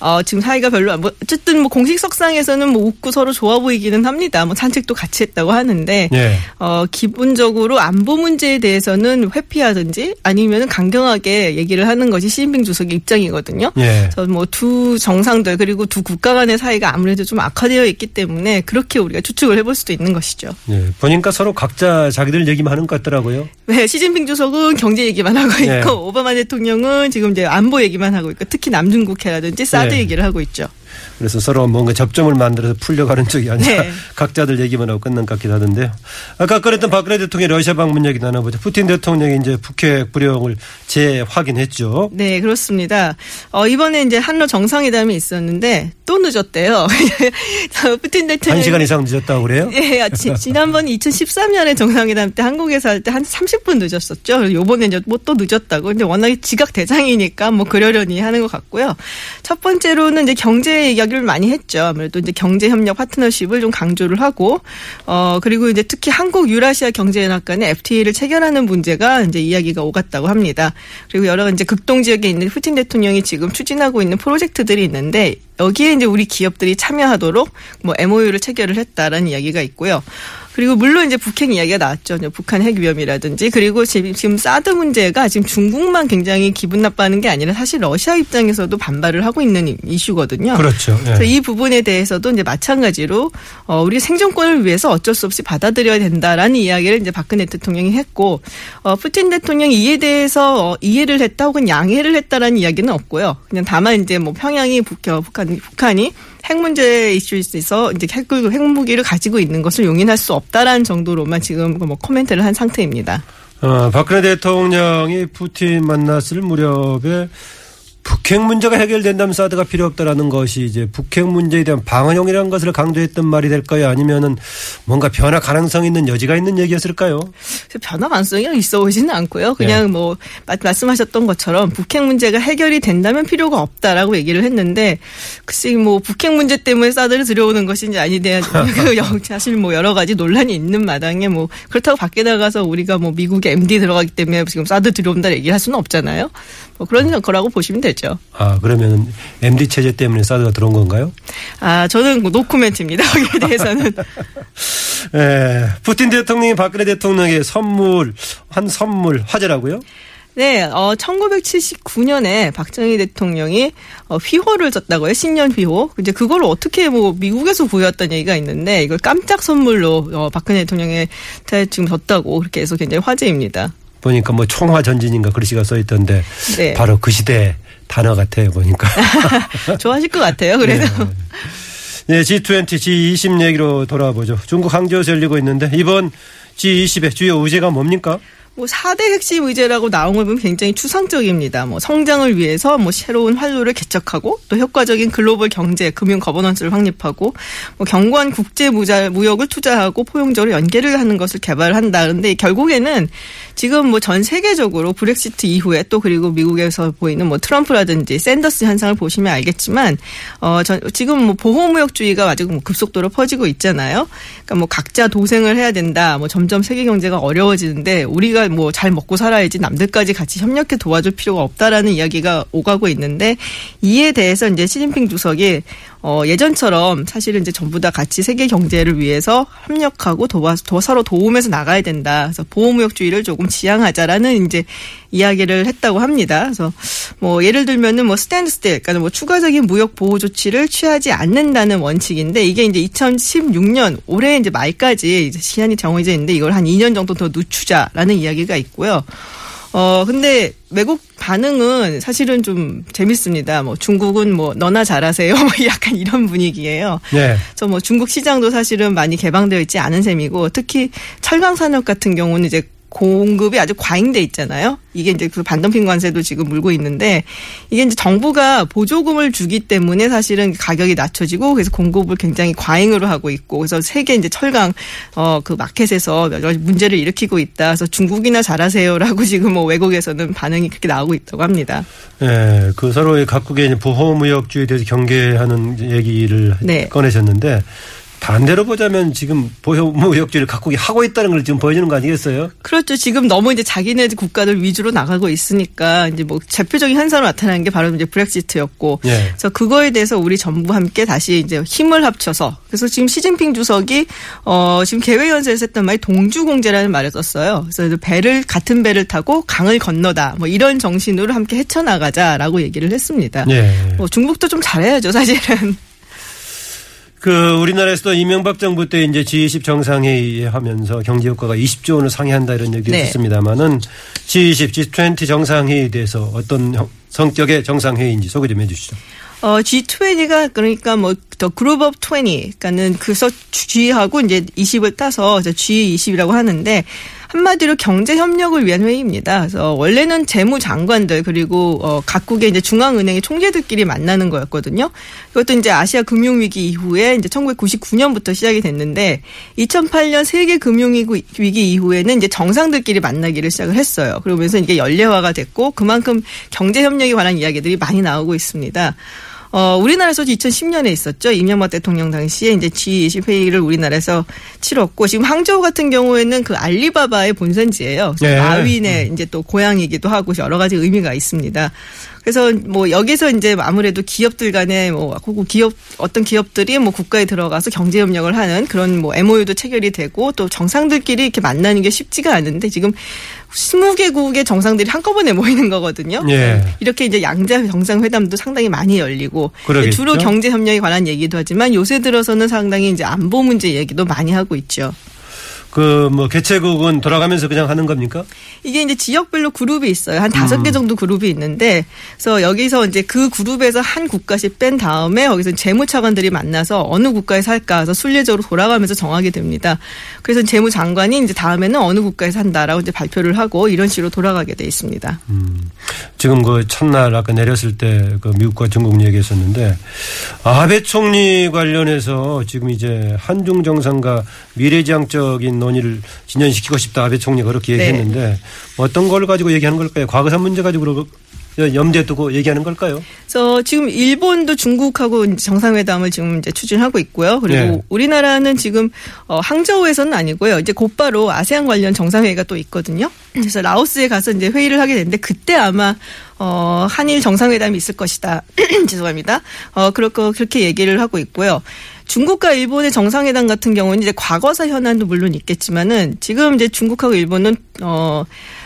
어, 지금 사이가 별로 안, 뭐 어쨌든 뭐 공식 석상에서는 뭐 웃고 서로 좋아 보이기는 합니다. 뭐 산책도 같이 했다고 하는데
예.
어, 기본적으로 안보 문제에 대해서는 회피하든지 아니면 강경하게 얘기를 하는 것이 시진핑 주석의 입장이거든요.
예.
그래서 뭐 두 정상들 그리고 두 국가 간의 사이가 아무래도 좀 악화되어 있기 때문에 그렇게 우리가 추측을 해볼 수도 있는 것이죠.
예. 보니까 서로 각자 자기들 얘기만 하는 것 같더라고요.
네, 시진핑 주석은 경제 얘기만 하고 있고
네.
오바마 대통령은 지금 이제 안보 얘기만 하고 있고 특히 남중국해라든지 사드
네.
얘기를 하고 있죠.
그래서 서로 뭔가 접점을 만들어서 풀려가는 쪽이 아니라
네.
각자들 얘기만 하고 끝난 것 같기도 하던데요. 아까 꺼냈던 박근혜 대통령의 러시아 방문 얘기 나눠보죠. 푸틴 대통령이 이제 북핵 불영을 재확인했죠.
네, 그렇습니다. 어, 이번에 이제 한러 정상회담이 있었는데 또 늦었대요. 저 푸틴 대통령
한 시간 이상 늦었다고 그래요?
예, 지, 지난번 2013년에 정상회담 때 한국에서 할 때 한 30분 늦었었죠. 요번에 이제 뭐 또 늦었다고. 근데 워낙에 지각 대장이니까 뭐 그러려니 하는 것 같고요. 첫 번째로는 이제 경제 이야기를 많이 했죠. 아무래도 이제 경제 협력 파트너십을 좀 강조를 하고 어 그리고 이제 특히 한국 유라시아 경제연합 간의 FTA를 체결하는 문제가 이제 이야기가 오갔다고 합니다. 그리고 여러 이제 극동 지역에 있는 푸틴 대통령이 지금 추진하고 있는 프로젝트들이 있는데 여기에 이제 우리 기업들이 참여하도록 뭐 MOU를 체결을 했다라는 이야기가 있고요. 그리고 물론 이제 북핵 이야기가 나왔죠. 북한 핵 위험이라든지 그리고 지금 사드 문제가 지금 중국만 굉장히 기분 나빠하는 게 아니라 사실 러시아 입장에서도 반발을 하고 있는 이- 이슈거든요.
그렇죠. 예.
그래서 이 부분에 대해서도 이제 마찬가지로 어, 우리 생존권을 위해서 어쩔 수 없이 받아들여야 된다라는 이야기를 이제 박근혜 대통령이 했고 어, 푸틴 대통령이 이에 대해서 어, 이해를 했다 혹은 양해를 했다라는 이야기는 없고요. 그냥 다만 이제 뭐 평양이 북, 어, 북한, 북한이 핵 문제 이슈에 있어서 이제 핵, 핵무기를 가지고 있는 것을 용인할 수 없다라는 정도로만 지금 뭐 코멘트를 한 상태입니다.
어, 박근혜 대통령이 푸틴 만났을 무렵에 북핵 문제가 해결된다면 사드가 필요 없다라는 것이 이제 북핵 문제에 대한 방어용이라는 것을 강조했던 말이 될까요? 아니면은 뭔가 변화 가능성 있는 여지가 있는 얘기였을까요?
변화 가능성이 있어 보지는 않고요. 그냥
네.
뭐 마- 말씀하셨던 것처럼 북핵 문제가 해결이 된다면 필요가 없다라고 얘기를 했는데 글쎄 뭐 북핵 문제 때문에 사드를 들여오는 것인지 아니냐 그 여- 사실 뭐 여러 가지 논란이 있는 마당에 뭐 그렇다고 밖에 나가서 우리가 뭐 미국에 MD 들어가기 때문에 지금 사드 들여온다 얘기를 할 수는 없잖아요. 뭐 그런 거라고 보시면 되죠.
아, 그러면 MD 체제 때문에 사드가 들어온 건가요?
아 저는 뭐 노코멘트입니다. 거기에 대해서는
예, 푸틴 대통령이 박근혜 대통령에게 선물, 한 선물, 화제라고요?
네, 어, 1979년에 박정희 대통령이 어, 휘호를 줬다고요. 신년 휘호. 이제 그걸 어떻게 뭐 미국에서 구해왔다는 얘기가 있는데 이걸 깜짝 선물로 어, 박근혜 대통령한테 지금 줬다고 그렇게 해서 굉장히 화제입니다.
보니까 뭐 총화 전진인가 글씨가 써 있던데
네.
바로 그 시대 단어 같아요, 보니까.
좋아하실 것 같아요. 그래서
네, G20, G20 얘기로 돌아보죠. 중국 항저우에서 열리고 있는데 이번 G20의 주요 의제가 뭡니까?
뭐 4대 핵심 의제라고 나온 걸 보면 굉장히 추상적입니다. 뭐 성장을 위해서 뭐 새로운 활로를 개척하고 또 효과적인 글로벌 경제, 금융 거버넌스를 확립하고 뭐 견고한 국제 무자, 무역을 투자하고 포용적으로 연계를 하는 것을 개발한다. 그런데 결국에는 지금 뭐 전 세계적으로 브렉시트 이후에 또 그리고 미국에서 보이는 뭐 트럼프라든지 샌더스 현상을 보시면 알겠지만 어 전, 지금 뭐 보호무역주의가 아직 뭐 급속도로 퍼지고 있잖아요. 그러니까 뭐 각자 도생을 해야 된다. 뭐 점점 세계 경제가 어려워지는데 우리가 뭐 잘 먹고 살아야지 남들까지 같이 협력해 도와줄 필요가 없다라는 이야기가 오가고 있는데 이에 대해서 이제 시진핑 주석이 어, 예전처럼 사실은 이제 전부 다 같이 세계 경제를 위해서 협력하고 도와, 도, 서로 도움해서 나가야 된다. 그래서 보호무역주의를 조금 지양하자라는 이제 이야기를 했다고 합니다. 그래서 뭐 예를 들면은 뭐 standstill, 그러니까 뭐 추가적인 무역 보호 조치를 취하지 않는다는 원칙인데 이게 이제 2016년 올해 이제 말까지 이제 시한이 정해져 있는데 이걸 한 2년 정도 더 늦추자라는 이야기가 있고요. 어, 근데 외국 반응은 사실은 좀 재밌습니다. 뭐 중국은 뭐 너나 잘하세요. 뭐 약간 이런 분위기예요.
네.
그래서 뭐 중국 시장도 사실은 많이 개방되어 있지 않은 셈이고 특히 철강 산업 같은 경우는 이제 공급이 아주 과잉돼 있잖아요. 이게 이제 그 반덤핑 관세도 지금 물고 있는데 이게 이제 정부가 보조금을 주기 때문에 사실은 가격이 낮춰지고 그래서 공급을 굉장히 과잉으로 하고 있고 그래서 세계 이제 철강 어 그 마켓에서 여러 가지 문제를 일으키고 있다. 그래서 중국이나 잘하세요라고 지금 뭐 외국에서는 반응이 그렇게 나오고 있다고 합니다.
네, 그 서로의 각국의 이제 보호무역주의에 대해서 경계하는 얘기를
네.
꺼내셨는데 반대로 보자면 지금 보호무역주의를 각국이 하고 있다는 걸 지금 보여주는 거 아니겠어요?
그렇죠. 지금 너무 이제 자기네 국가들 위주로 나가고 있으니까 이제 뭐 대표적인 현상으로 나타나는 게 바로 이제 브렉시트였고.
예.
그래서 그거에 대해서 우리 정부 함께 다시 이제 힘을 합쳐서 그래서 지금 시진핑 주석이 어 지금 개회 연설에서 했던 말이 동주공제라는 말을 썼어요. 그래서 배를 같은 배를 타고 강을 건너다 뭐 이런 정신으로 함께 헤쳐나가자라고 얘기를 했습니다.
예.
뭐 중국도 좀 잘해야죠, 사실은.
그 우리나라에서도 이명박 정부 때 이제 G20 정상회의 하면서 경제 효과가 20조 원을 상회한다 이런 얘기를
네.
했습니다만은 G20, G20 정상회의에 대해서 어떤 형- 성격의 정상회의인지 소개 좀 해주시죠.
어, G20가 그러니까 뭐 the Group of 20, 그러니까는 그래서 G하고 이제 20을 따서 이제 G20이라고 하는데 한마디로 경제 협력을 위한 회의입니다. 그래서 원래는 재무 장관들 그리고 어 각국의 이제 중앙은행의 총재들끼리 만나는 거였거든요. 그것도 이제 아시아 금융 위기 이후에 이제 1999년부터 시작이 됐는데 2008년 세계 금융 위기 이후에는 이제 정상들끼리 만나기를 시작을 했어요. 그러면서 이게 연례화가 됐고 그만큼 경제 협력에 관한 이야기들이 많이 나오고 있습니다. 어, 우리나라에서도 2010년에 있었죠. 이명박 대통령 당시에 이제 G20 회의를 우리나라에서 치렀고 지금 항저우 같은 경우에는 그 알리바바의 본산지예요.
네.
마윈의 이제 또 고향이기도 하고 여러 가지 의미가 있습니다. 그래서 뭐 여기서 이제 아무래도 기업들 간에 뭐 기업 어떤 기업들이 뭐 국가에 들어가서 경제 협력을 하는 그런 뭐 MOU도 체결이 되고 또 정상들끼리 이렇게 만나는 게 쉽지가 않은데 지금 20개국의 정상들이 한꺼번에 모이는 거거든요.
예.
이렇게 이제 양자 정상회담도 상당히 많이 열리고
그러겠죠.
주로 경제 협력에 관한 얘기도 하지만 요새 들어서는 상당히 이제 안보 문제 얘기도 많이 하고 있죠.
그 뭐 개최국은 돌아가면서 그냥 하는 겁니까?
이게 이제 지역별로 그룹이 있어요. 한 다섯
음.
개 정도 그룹이 있는데, 그래서 여기서 이제 그 그룹에서 한 국가씩 뺀 다음에 거기서 재무 차관들이 만나서 어느 국가에서 할까 해서 순례적으로 돌아가면서 정하게 됩니다. 그래서 재무 장관이 이제 다음에는 어느 국가에서 한다라고 이제 발표를 하고 이런 식으로 돌아가게 돼 있습니다.
지금 그 첫날 아까 내렸을 때 그 미국과 중국 얘기했었는데 아베 총리 관련해서 지금 이제 한중 정상과 미래지향적인 논의를 진전시키고 싶다 아베 총리가 그렇게
네.
얘기했는데 어떤 걸 가지고 얘기하는 걸까요? 과거사 문제 가지고 염두에 두고 얘기하는 걸까요?
그래서 지금 일본도 중국하고 정상회담을 지금 이제 추진하고 있고요. 그리고
네.
우리나라는 지금 어, 항저우에서는 아니고요. 이제 곧바로 아세안 관련 정상회의가 또 있거든요. 그래서 라오스에 가서 이제 회의를 하게 되는데 그때 아마 어, 한일 정상회담이 있을 것이다. 죄송합니다. 어, 그렇고 그렇게 얘기를 하고 있고요. 중국과 일본의 정상회담 같은 경우는 이제 과거사 현안도 물론 있겠지만은 지금 이제 중국하고 일본은 어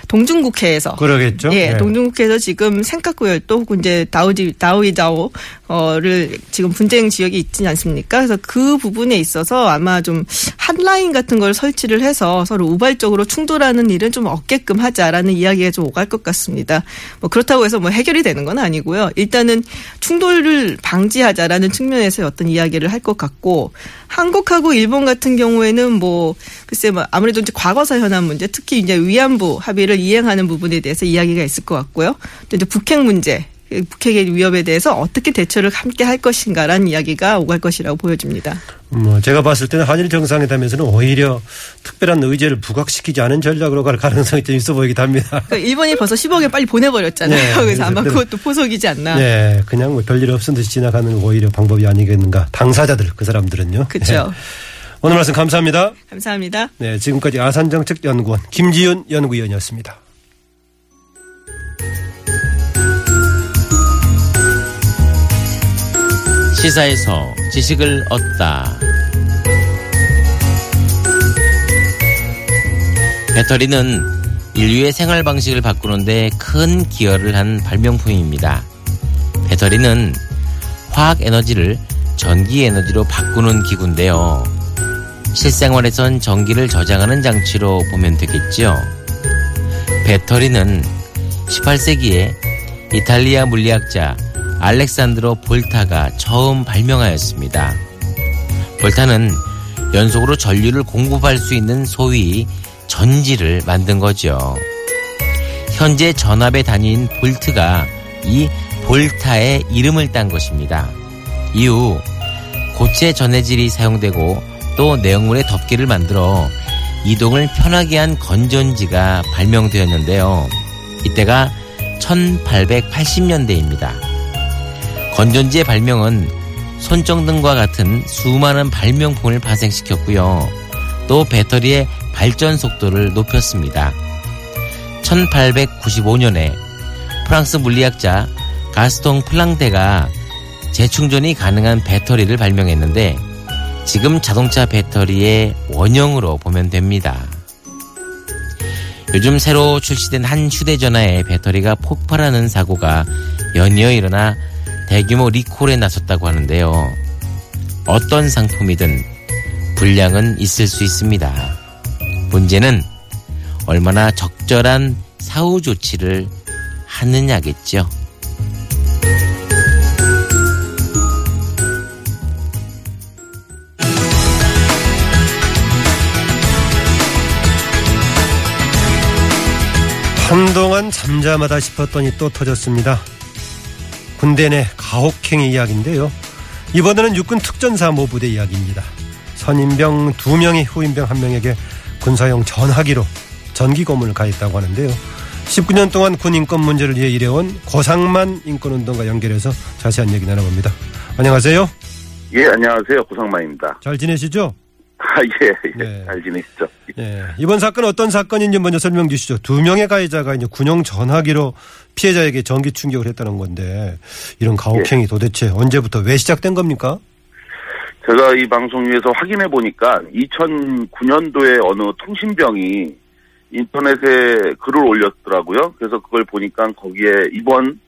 동중국해에서
그러겠죠.
예,
네.
동중국해에서 지금 생각구열도 혹은 이제 다우지 다우이다오를 지금 분쟁 지역이 있지 않습니까? 그래서 그 부분에 있어서 아마 좀 핫라인 같은 걸 설치를 해서 서로 우발적으로 충돌하는 일은 좀 없게끔 하자라는 이야기가 좀 오갈 것 같습니다. 뭐 그렇다고 해서 뭐 해결이 되는 건 아니고요. 일단은 충돌을 방지하자라는 측면에서 어떤 이야기를 할 것 같고 한국하고 일본 같은 경우에는 뭐 글쎄 뭐 아무래도 이제 과거사 현안 문제 특히 이제 위안부 합의를 이행하는 부분에 대해서 이야기가 있을 것 같고요. 또 이제 북핵 문제 북핵의 위협에 대해서 어떻게 대처를 함께 할 것인가라는 이야기가 오갈 것이라고 보여집니다.
뭐 제가 봤을 때는 한일 정상회담에서는 오히려 특별한 의제를 부각시키지 않은 전략으로 갈 가능성이 좀 있어 보이기도 합니다.
그러니까 일본이 벌써 10억에 빨리 보내버렸잖아요.
네,
그래서 아마 그것도 포석이지 않나.
네, 그냥 뭐 별일 없은 듯이 지나가는 오히려 방법이 아니겠는가. 당사자들 그 사람들은요.
그렇죠.
네. 오늘 말씀 감사합니다.
감사합니다.
네, 지금까지 아산정책연구원 김지윤 연구위원이었습니다.
시사에서 지식을 얻다. 배터리는 인류의 생활 방식을 바꾸는데 큰 기여를 한 발명품입니다. 배터리는 화학 에너지를 전기 에너지로 바꾸는 기구인데요. 실생활에선 전기를 저장하는 장치로 보면 되겠죠. 배터리는 18세기에 이탈리아 물리학자 알렉산드로 볼타가 처음 발명하였습니다. 볼타는 연속으로 전류를 공급할 수 있는 소위 전지를 만든 거죠. 현재 전압의 단위인 볼트가 이 볼타의 이름을 딴 것입니다. 이후 고체 전해질이 사용되고 또 내용물의 덮개를 만들어 이동을 편하게 한 건전지가 발명되었는데요. 이때가 1880년대입니다. 건전지의 발명은 손정 등과 같은 수많은 발명품을 발생시켰고요. 또 배터리의 발전 속도를 높였습니다. 1895년에 프랑스 물리학자 가스통 플랑데가 재충전이 가능한 배터리를 발명했는데 지금 자동차 배터리의 원형으로 보면 됩니다. 요즘 새로 출시된 한 휴대전화의 배터리가 폭발하는 사고가 연이어 일어나 대규모 리콜에 나섰다고 하는데요. 어떤 상품이든 불량은 있을 수 있습니다. 문제는 얼마나 적절한 사후 조치를 하느냐겠죠.
한동안 잠잠하다 싶었더니 또 터졌습니다. 군대 내 가혹행위 이야기인데요. 이번에는 육군 특전사 모 부대 이야기입니다. 선임병 두 명이 후임병 한 명에게 군사용 전화기로 전기 고문을 가했다고 하는데요. 19년 동안 군 인권 문제를 위해 일해온 고상만 인권운동과 연결해서 자세한 얘기 나눠봅니다. 안녕하세요.
예, 안녕하세요. 고상만입니다.
잘 지내시죠?
아, 예, 예.
네.
잘 지내시죠?
예. 이번 사건 어떤 사건인지 먼저 설명 주시죠. 두 명의 가해자가 이제 군용 전화기로 피해자에게 전기 충격을 했다는 건데 이런 가혹행위 도대체 언제부터 왜 시작된 겁니까?
제가 이 방송 위에서 확인해 보니까 2009년도에 어느 통신병이 인터넷에 글을 올렸더라고요. 그래서 그걸 보니까 거기에 이번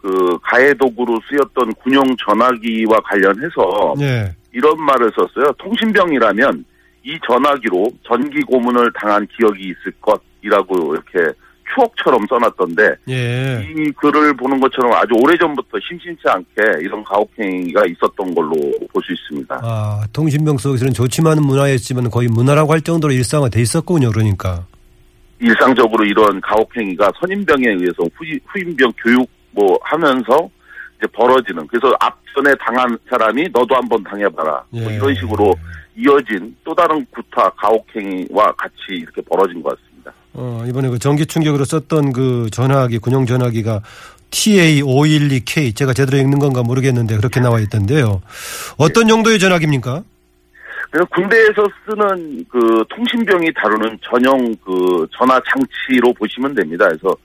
그 가해 도구로 쓰였던 군용 전화기와 관련해서
예.
이런 말을 썼어요. 통신병이라면 이 전화기로 전기 고문을 당한 기억이 있을 것이라고 이렇게 추억처럼 써놨던데
예.
이 글을 보는 것처럼 아주 오래전부터 심심치 않게 이런 가혹행위가 있었던 걸로 볼 수 있습니다.
아, 통신병 속에서는 좋지만은 문화였지만 거의 문화라고 할 정도로 일상화돼 있었군요. 그러니까.
일상적으로 이런 가혹행위가 선임병에 의해서 후임, 후임병 교육 뭐 하면서 이제 벌어지는 그래서 앞전에 당한 사람이 너도 한번 당해봐라 뭐
예.
이런 식으로 이어진 또 다른 구타 가혹행위와 같이 이렇게 벌어진 것 같습니다.
어, 이번에 그 전기 충격으로 썼던 그 전화기, 군용 전화기가 TA512K 제가 제대로 읽는 건가 모르겠는데 그렇게 나와 있던데요. 어떤 정도의 전화기입니까?
그래서 군대에서 쓰는 그 통신병이 다루는 전용 그 전화 장치로 보시면 됩니다. 그래서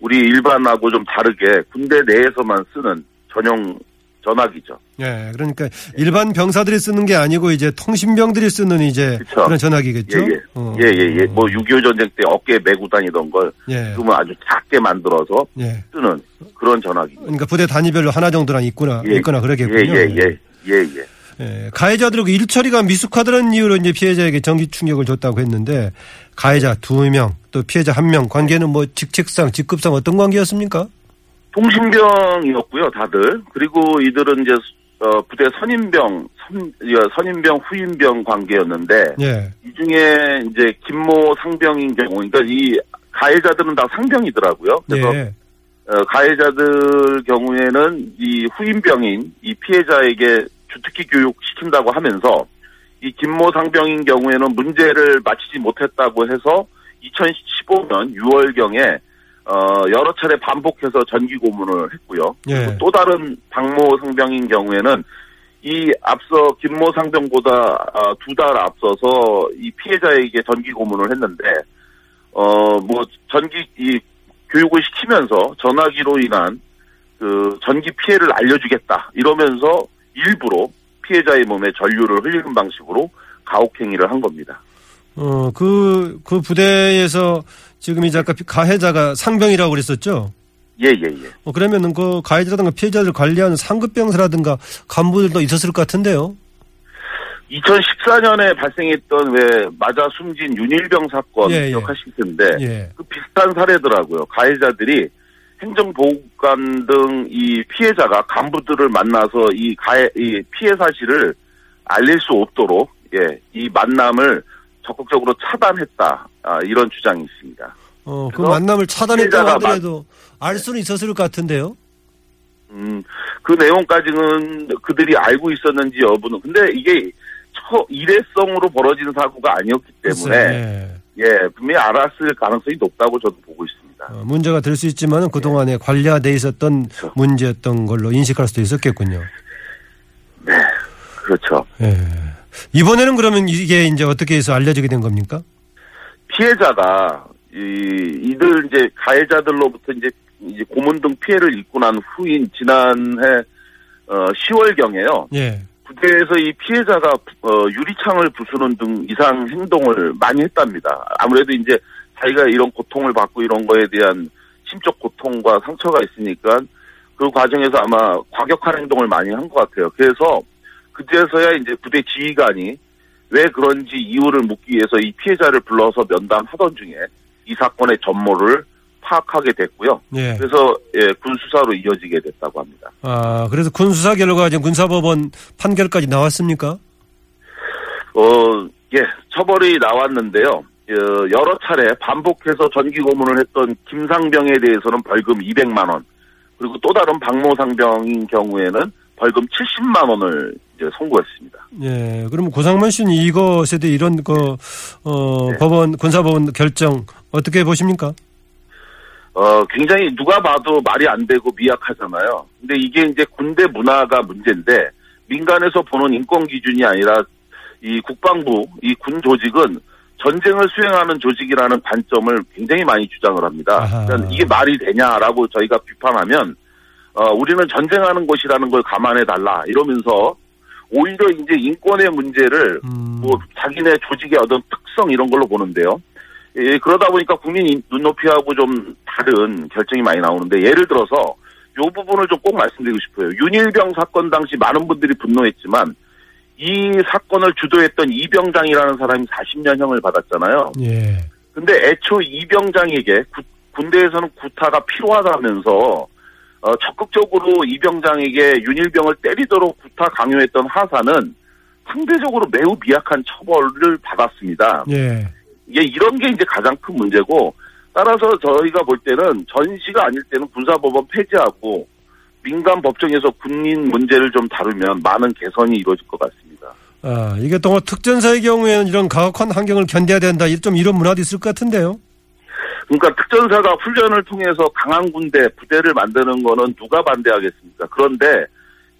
우리 일반하고 좀 다르게 군대 내에서만 쓰는 전용 전화기죠.
예, 그러니까 일반 병사들이 쓰는 게 아니고 이제 통신병들이 쓰는 이제
그쵸.
그런 전화기겠죠.
예, 예.
어.
예, 예, 예. 뭐, 6.25 전쟁 때 어깨에 메고 다니던 걸
예.
지금은 아주 작게 만들어서
예.
쓰는 그런 전화기.
그러니까 부대 단위별로 하나 정도는 있구나,
예.
있거나 그러겠군요.
예, 예, 예. 예, 예.
예, 가해자들은 그 일처리가 미숙하다는 이유로 이제 피해자에게 전기 충격을 줬다고 했는데 가해자 두 명, 또 피해자 한 명 관계는 뭐 직책상, 직급상 어떤 관계였습니까?
통신병이었고요, 다들. 그리고 이들은 이제 어, 부대 선임병, 선, 어, 선임병, 후임병 관계였는데
예,
이 중에 이제 김모 상병인 경우, 그러니까 이 가해자들은 다 상병이더라고요. 그래서
예,
어, 가해자들 경우에는 이 후임병인 이 피해자에게 주특기 교육 시킨다고 하면서 이 김모 상병인 경우에는 문제를 마치지 못했다고 해서 2015년 6월경에 어, 여러 차례 반복해서 전기 고문을 했고요.
예.
또 다른 박모 상병인 경우에는 이 앞서 김모 상병보다 어, 두달 앞서서 이 피해자에게 전기 고문을 했는데 어 뭐 전기 이 교육을 시키면서 전화기로 인한 그 전기 피해를 알려주겠다 이러면서 일부러 피해자의 몸에 전류를 흘리는 방식으로 가혹행위를 한 겁니다.
어, 그, 그 부대에서 지금 이제 아까 가해자가 상병이라고 그랬었죠?
예, 예, 예.
어, 그러면은 그 가해자라든가 피해자를 관리하는 상급병사라든가 간부들도 있었을 것 같은데요?
2014년에 발생했던 왜 맞아 숨진 윤일병 사건
예, 예.
기억하실 텐데
예.
그 비슷한 사례더라고요. 가해자들이 행정보호관 등 이 피해자가 간부들을 만나서 이 가해, 이 피해 사실을 알릴 수 없도록, 예, 이 만남을 적극적으로 차단했다. 아, 이런 주장이 있습니다.
어, 그 만남을 차단했다고 하더라도 알 수는 있었을 것 같은데요.
음, 그 내용까지는 그들이 알고 있었는지 여부는, 근데 이게 처, 일회성으로 벌어지는 사고가 아니었기 때문에,
네.
예, 분명히 알았을 가능성이 높다고 저도 보고 있습니다.
어, 문제가 될 수 있지만 그동안에 관리돼 있었던
그렇죠.
문제였던 걸로 인식할 수도 있었겠군요.
그렇죠.
예. 이번에는 그러면 이게 이제 어떻게 해서 알려지게 된 겁니까?
피해자가 이 이들 이제 가해자들로부터 이제 이제 고문 등 피해를 입고 난 후인 지난해 어 10월 경에요.
예.
부대에서 이 피해자가 어 유리창을 부수는 등 이상 행동을 많이 했답니다. 아무래도 이제 자기가 이런 고통을 받고 이런 거에 대한 심적 고통과 상처가 있으니까 그 과정에서 아마 과격한 행동을 많이 한 것 같아요. 그래서 그때서야 이제 부대 지휘관이 왜 그런지 이유를 묻기 위해서 이 피해자를 불러서 면담하던 중에 이 사건의 전모를 파악하게 됐고요.
예.
그래서 예, 군 수사로 이어지게 됐다고 합니다.
아, 그래서 군 수사 결과 지금 군사법원 판결까지 나왔습니까?
어, 예, 처벌이 나왔는데요. 어, 여러 차례 반복해서 전기 고문을 했던 김상병에 대해서는 벌금 200만 원, 그리고 또 다른 박모 상병인 경우에는 벌금 70만 원을 이제 선고했습니다.
예. 그러면 고상만 씨는 이것에 대해 이런 그, 어,
네.
법원, 군사법원 결정 어떻게 보십니까?
어, 굉장히 누가 봐도 말이 안 되고 미약하잖아요. 근데 이게 이제 군대 문화가 문제인데 민간에서 보는 인권 기준이 아니라 이 국방부, 이 군 조직은 전쟁을 수행하는 조직이라는 관점을 굉장히 많이 주장을 합니다. 그러니까 이게 말이 되냐라고 저희가 비판하면 어, 우리는 전쟁하는 곳이라는 걸 감안해 달라 이러면서 오히려 이제 인권의 문제를
음.
뭐 자기네 조직의 어떤 특성 이런 걸로 보는데요. 예, 그러다 보니까 국민 인- 눈높이하고 좀 다른 결정이 많이 나오는데 예를 들어서 요 부분을 좀 꼭 말씀드리고 싶어요. 윤일병 사건 당시 많은 분들이 분노했지만 이 사건을 주도했던 이병장이라는 사람이 40년형을 받았잖아요.
예.
근데 애초 이병장에게 구- 군대에서는 구타가 필요하다면서 어, 적극적으로 이병장에게 윤일병을 때리도록 구타 강요했던 하사는 상대적으로 매우 미약한 처벌을 받았습니다.
예.
이게 이런 게 이제 가장 큰 문제고 따라서 저희가 볼 때는 전시가 아닐 때는 군사법원 폐지하고 민간 법정에서 군인 문제를 좀 다루면 많은 개선이 이루어질 것 같습니다.
아, 이게 또 특전사의 경우에는 이런 가혹한 환경을 견뎌야 된다. 좀 이런 문화도 있을 것 같은데요.
그러니까 특전사가 훈련을 통해서 강한 군대 부대를 만드는 거는 누가 반대하겠습니까? 그런데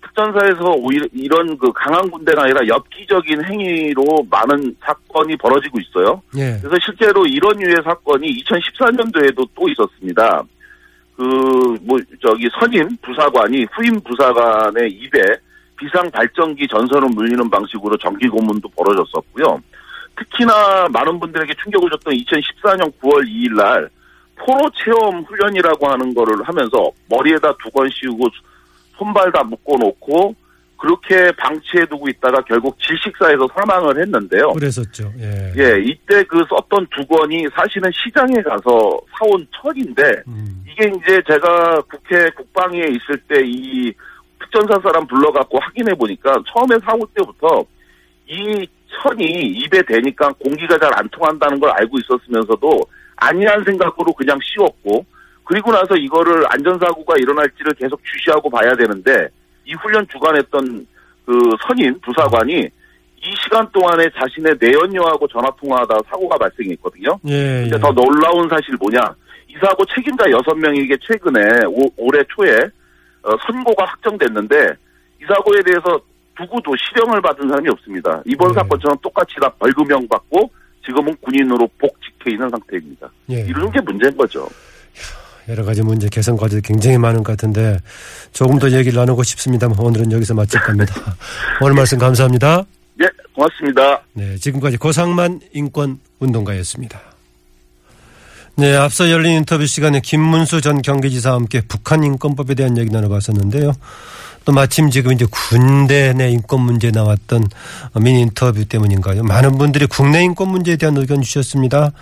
특전사에서 오히려 이런 그 강한 군대가 아니라 엽기적인 행위로 많은 사건이 벌어지고 있어요.
예.
그래서 실제로 이런 유의 사건이 2014년도에도 또 있었습니다. 그, 뭐, 저기 선임 부사관이 후임 부사관의 입에 비상 발전기 전선을 물리는 방식으로 전기 고문도 벌어졌었고요. 특히나 많은 분들에게 충격을 줬던 2014년 9월 2일 날 포로 체험 훈련이라고 하는 거를 하면서 머리에다 두 건 씌우고 손발 다 묶어놓고 그렇게 방치해두고 있다가 결국 질식사에서 사망을 했는데요.
그랬었죠. 예.
예, 이때 그 썼던 두건이 사실은 시장에 가서 사온 철인데
음.
이게 이제 제가 국회 국방위에 있을 때 이 특전사 사람 불러갖고 확인해 보니까 처음에 사올 때부터 이 천이 입에 대니까 공기가 잘 안 통한다는 걸 알고 있었으면서도 아니한 생각으로 그냥 씌웠고 그리고 나서 이거를 안전사고가 일어날지를 계속 주시하고 봐야 되는데 이 훈련 주관했던 그 선임 부사관이 이 시간 동안에 자신의 내연녀하고 전화 통화하다 사고가 발생했거든요.
예.
근데
예.
더 놀라운 사실 뭐냐? 이 사고 책임자 여섯 명에게 최근에 오- 올해 초에 어, 선고가 확정됐는데 이 사고에 대해서 누구도 실형을 받은 사람이 없습니다. 이번
네.
사건처럼 똑같이 다 벌금형 받고 지금은 군인으로 복직해 있는 상태입니다.
예.
이런 게 문제인 거죠.
여러 가지 문제 개선 과제도 굉장히 많은 것 같은데 조금 더 얘기를 나누고 싶습니다만 오늘은 여기서 마칠 겁니다. 오늘 말씀 감사합니다.
예, 고맙습니다.
네, 지금까지 고상만 인권 운동가였습니다. 네, 앞서 열린 인터뷰 시간에 김문수 전 경기지사와 함께 북한 인권법에 대한 얘기 나눠봤었는데요. 또 마침 지금 이제 군대 내 인권 문제 나왔던 미니 인터뷰 때문인가요? 많은 분들이 국내 인권 문제에 대한 의견 주셨습니다.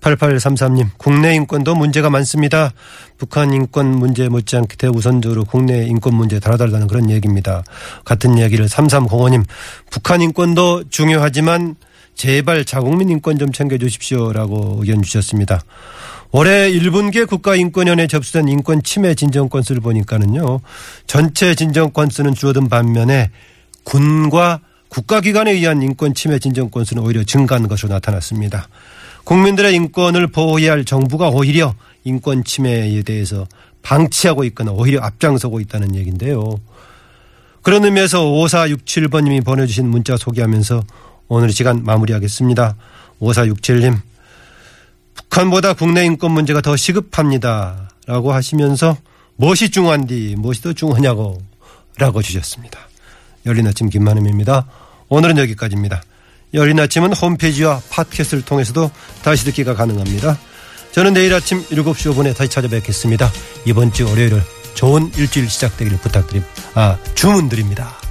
8833님, 국내 인권도 문제가 많습니다. 북한 인권 문제 못지않게 대우선적으로 국내 인권 문제 다뤄달라는 그런 얘기입니다. 같은 얘기를 3305님, 북한 인권도 중요하지만 제발 자국민 인권 좀 챙겨주십시오라고 의견 주셨습니다. 올해 1분기 국가인권위원회 접수된 인권 침해 진정 건수를 보니까는요. 전체 진정 건수는 줄어든 반면에 군과 국가기관에 의한 인권 침해 진정 건수는 오히려 증가한 것으로 나타났습니다. 국민들의 인권을 보호해야 할 정부가 오히려 인권 침해에 대해서 방치하고 있거나 오히려 앞장서고 있다는 얘기인데요. 그런 의미에서 5467번님이 보내주신 문자 소개하면서 오늘 시간 마무리하겠습니다. 5467님. 북한보다 국내 인권 문제가 더 시급합니다. 라고 하시면서 무엇이 중요한디 무엇이 더 중요하냐고 라고 주셨습니다. 열린 아침 김만음입니다. 오늘은 여기까지입니다. 열린 아침은 홈페이지와 팟캐스트를 통해서도 다시 듣기가 가능합니다. 저는 내일 아침 7시 5분에 다시 찾아뵙겠습니다. 이번 주 월요일 좋은 일주일 시작되기를 부탁드립니다. 아, 주문드립니다.